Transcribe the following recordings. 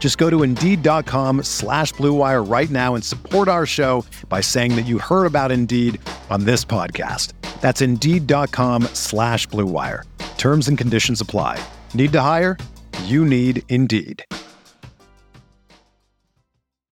Just go to Indeed.com slash BlueWire right now and support our show by saying that you heard about Indeed on this podcast. That's Indeed.com slash BlueWire. Terms and conditions apply. Need to hire? You need Indeed.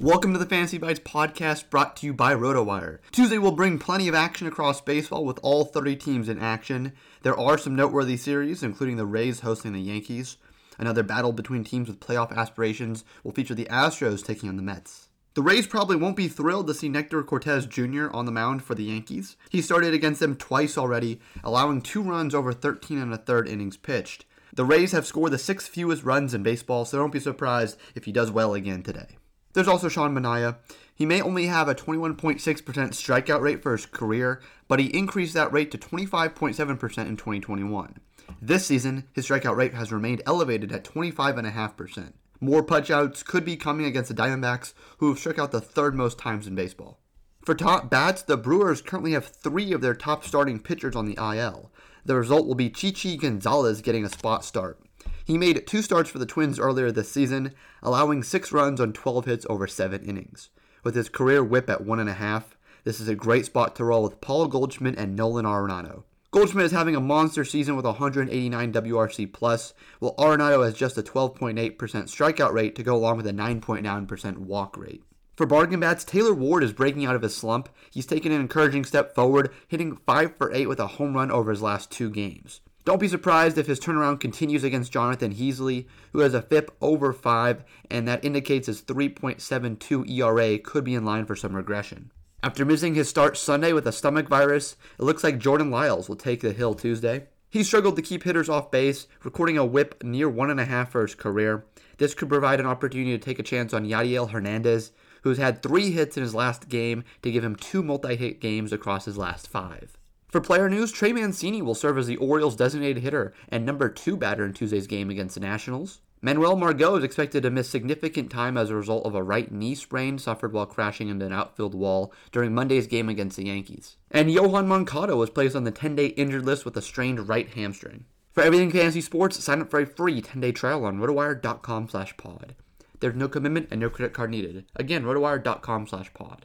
Welcome to the Fantasy Bites podcast brought to you by RotoWire. Tuesday will bring plenty of action across baseball with all 30 teams in action. There are some noteworthy series, including the Rays hosting the Yankees. Another battle between teams with playoff aspirations will feature the Astros taking on the Mets. The Rays probably won't be thrilled to see Nestor Cortes Jr. on the mound for the Yankees. He started against them twice already, allowing two runs over 13 and a third innings pitched. The Rays have scored the sixth fewest runs in baseball, so don't be surprised if he does well again today. There's also Sean Manaea. He may only have a 21.6% strikeout rate for his career, but he increased that rate to 25.7% in 2021. This season, his strikeout rate has remained elevated at 25.5%. More punchouts could be coming against the Diamondbacks, who have struck out the third most times in baseball. For top bats, the Brewers currently have three of their top starting pitchers on the IL. The result will be Chichi Gonzalez getting a spot start. He made two starts for the Twins earlier this season, allowing six runs on 12 hits over seven innings. With his career whip at one and a half, this is a great spot to roll with Paul Goldschmidt and Nolan Arenado. Goldschmidt is having a monster season with 189 WRC plus, while Arenado has just a 12.8% strikeout rate to go along with a 9.9% walk rate. For bargain bats, Taylor Ward is breaking out of his slump. He's taken an encouraging step forward, hitting 5 for 8 with a home run over his last two games. Don't be surprised if his turnaround continues against Jonathan Heasley, who has a FIP over 5, and that indicates his 3.72 ERA could be in line for some regression. After missing his start Sunday with a stomach virus, it looks like Jordan Lyles will take the hill Tuesday. He struggled to keep hitters off base, recording a whip near 1.5 for his career. This could provide an opportunity to take a chance on Yadiel Hernandez, who's had three hits in his last game to give him two multi hit games across his last five. For player news, Trey Mancini will serve as the Orioles' designated hitter and number two batter in Tuesday's game against the Nationals. Manuel Margot is expected to miss significant time as a result of a right knee sprain suffered while crashing into an outfield wall during Monday's game against the Yankees. And Yoan Moncada was placed on the 10-day injured list with a strained right hamstring. For everything fantasy sports, sign up for a free 10-day trial on rotowire.com slash pod. There's no commitment and no credit card needed. Again, rotowire.com slash pod.